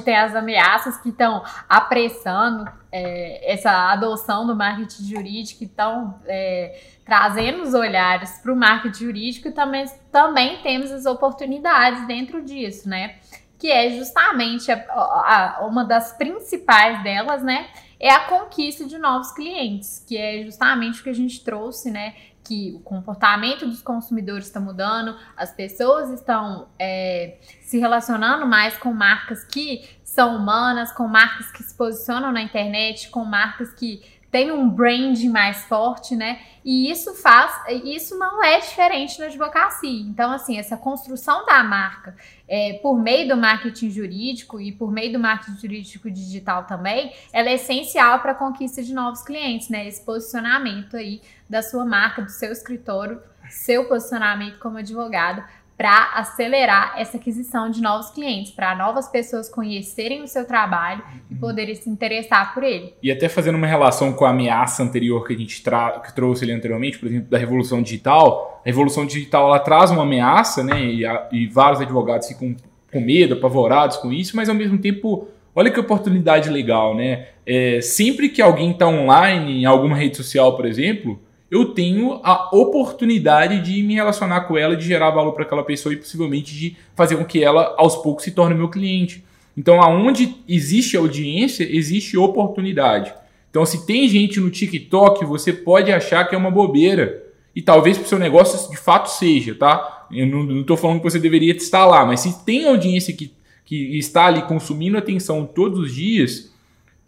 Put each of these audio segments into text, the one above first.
tem as ameaças que estão apressando é, essa adoção do marketing jurídico, que estão é, trazendo os olhares para o marketing jurídico, e também, também temos as oportunidades dentro disso, né? Que é justamente a, a, uma das principais delas, né? É a conquista de novos clientes, que é justamente o que a gente trouxe, né? Que o comportamento dos consumidores está mudando, as pessoas estão é, se relacionando mais com marcas que são humanas, com marcas que se posicionam na internet, com marcas que têm um branding mais forte, né? E isso faz, isso não é diferente na advocacia. Então, assim, essa construção da marca é, por meio do marketing jurídico e por meio do marketing jurídico digital também, ela é essencial para a conquista de novos clientes, né? Esse posicionamento aí da sua marca, do seu escritório, seu posicionamento como advogado para acelerar essa aquisição de novos clientes, para novas pessoas conhecerem o seu trabalho e poderem se interessar por ele. E até fazendo uma relação com a ameaça anterior que a gente que trouxe ali anteriormente, por exemplo, da revolução digital, a revolução digital ela traz uma ameaça, né? E, a, e vários advogados ficam com medo, apavorados com isso, mas ao mesmo tempo, olha que oportunidade legal, né? É, sempre que alguém está online em alguma rede social, por exemplo, eu tenho a oportunidade de me relacionar com ela, de gerar valor para aquela pessoa e possivelmente de fazer com que ela aos poucos se torne meu cliente. Então, aonde existe audiência, existe oportunidade. Então, se tem gente no TikTok, você pode achar que é uma bobeira. E talvez para o seu negócio de fato seja, tá? Eu não estou falando que você deveria estar lá, mas se tem audiência que, que está ali consumindo atenção todos os dias,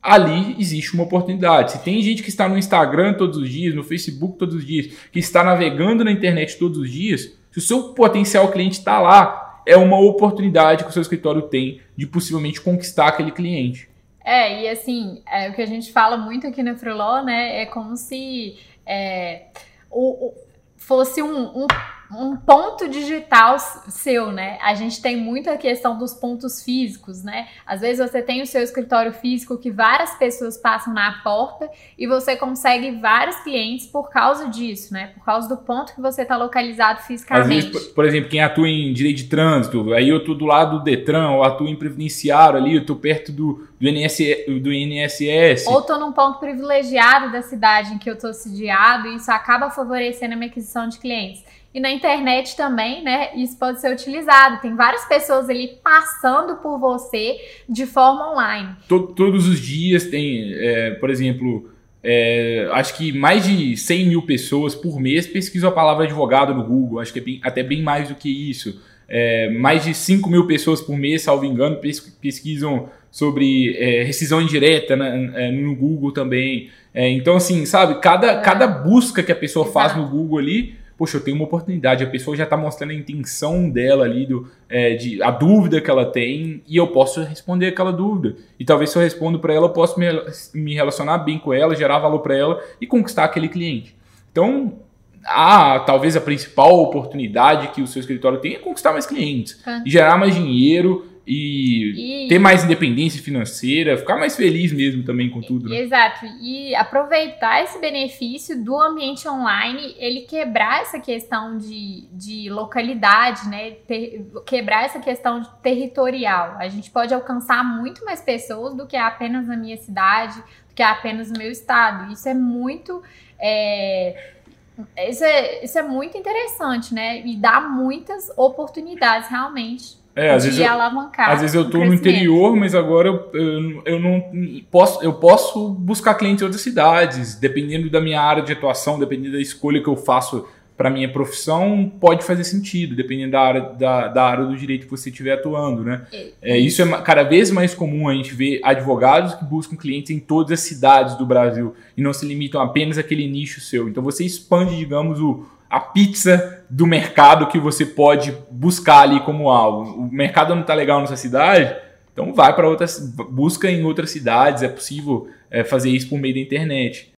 ali existe uma oportunidade. Se tem gente que está no Instagram todos os dias, no Facebook todos os dias, que está navegando na internet todos os dias, se o seu potencial cliente está lá, é uma oportunidade que o seu escritório tem de possivelmente conquistar aquele cliente. É, e assim, é, o que a gente fala muito aqui na Freeló, né, é como se é, o, o, fosse um, um um ponto digital seu, né? A gente tem muito a questão dos pontos físicos, né? Às vezes você tem o seu escritório físico que várias pessoas passam na porta e você consegue vários clientes por causa disso, né? Por causa do ponto que você está localizado fisicamente. Às vezes, por exemplo, quem atua em direito de trânsito, aí eu tô do lado do Detran, ou atuo em previdenciário ali, eu tô perto do, do, INSS, do INSS. Ou tô num ponto privilegiado da cidade em que eu tô sediado e isso acaba favorecendo a minha aquisição de clientes. E na internet também, né? Isso pode ser utilizado. Tem várias pessoas ali passando por você de forma online. Todos os dias tem, é, por exemplo, é, acho que mais de 100 mil pessoas por mês pesquisam a palavra advogado no Google. Acho que é bem, até bem mais do que isso. É, mais de 5 mil pessoas por mês, salvo engano, pesquisam sobre é, rescisão indireta né, no Google também. É, então, assim, sabe, cada, é. cada busca que a pessoa faz no Google ali poxa, eu tenho uma oportunidade, a pessoa já está mostrando a intenção dela ali, do, é, de, a dúvida que ela tem, e eu posso responder aquela dúvida. E talvez se eu respondo para ela, eu posso me, me relacionar bem com ela, gerar valor para ela e conquistar aquele cliente. Então, a, talvez a principal oportunidade que o seu escritório tem é conquistar mais clientes, é. gerar mais dinheiro e, e, ter mais independência financeira, ficar mais feliz mesmo também com tudo. Né? Exato. E aproveitar esse benefício do ambiente online, ele quebrar essa questão de, de localidade, né? Ter, quebrar essa questão territorial. A gente pode alcançar muito mais pessoas do que apenas na minha cidade, do que apenas no meu estado. Isso é muito. É, isso é, isso é muito interessante, né? E dá muitas oportunidades realmente é, às vezes, eu, às vezes eu tô no interior, mas agora eu, eu, eu, não posso, eu posso buscar clientes em outras cidades, dependendo da minha área de atuação, dependendo da escolha que eu faço para minha profissão, pode fazer sentido, dependendo da área, da, da área do direito que você estiver atuando, né? É, é, isso é cada vez mais comum a gente ver advogados que buscam clientes em todas as cidades do Brasil e não se limitam apenas àquele nicho seu. Então você expande, digamos, o, a pizza do mercado que você pode buscar ali como alvo. O mercado não está legal na sua cidade, então vai para outras, busca em outras cidades. É possível é, fazer isso por meio da internet.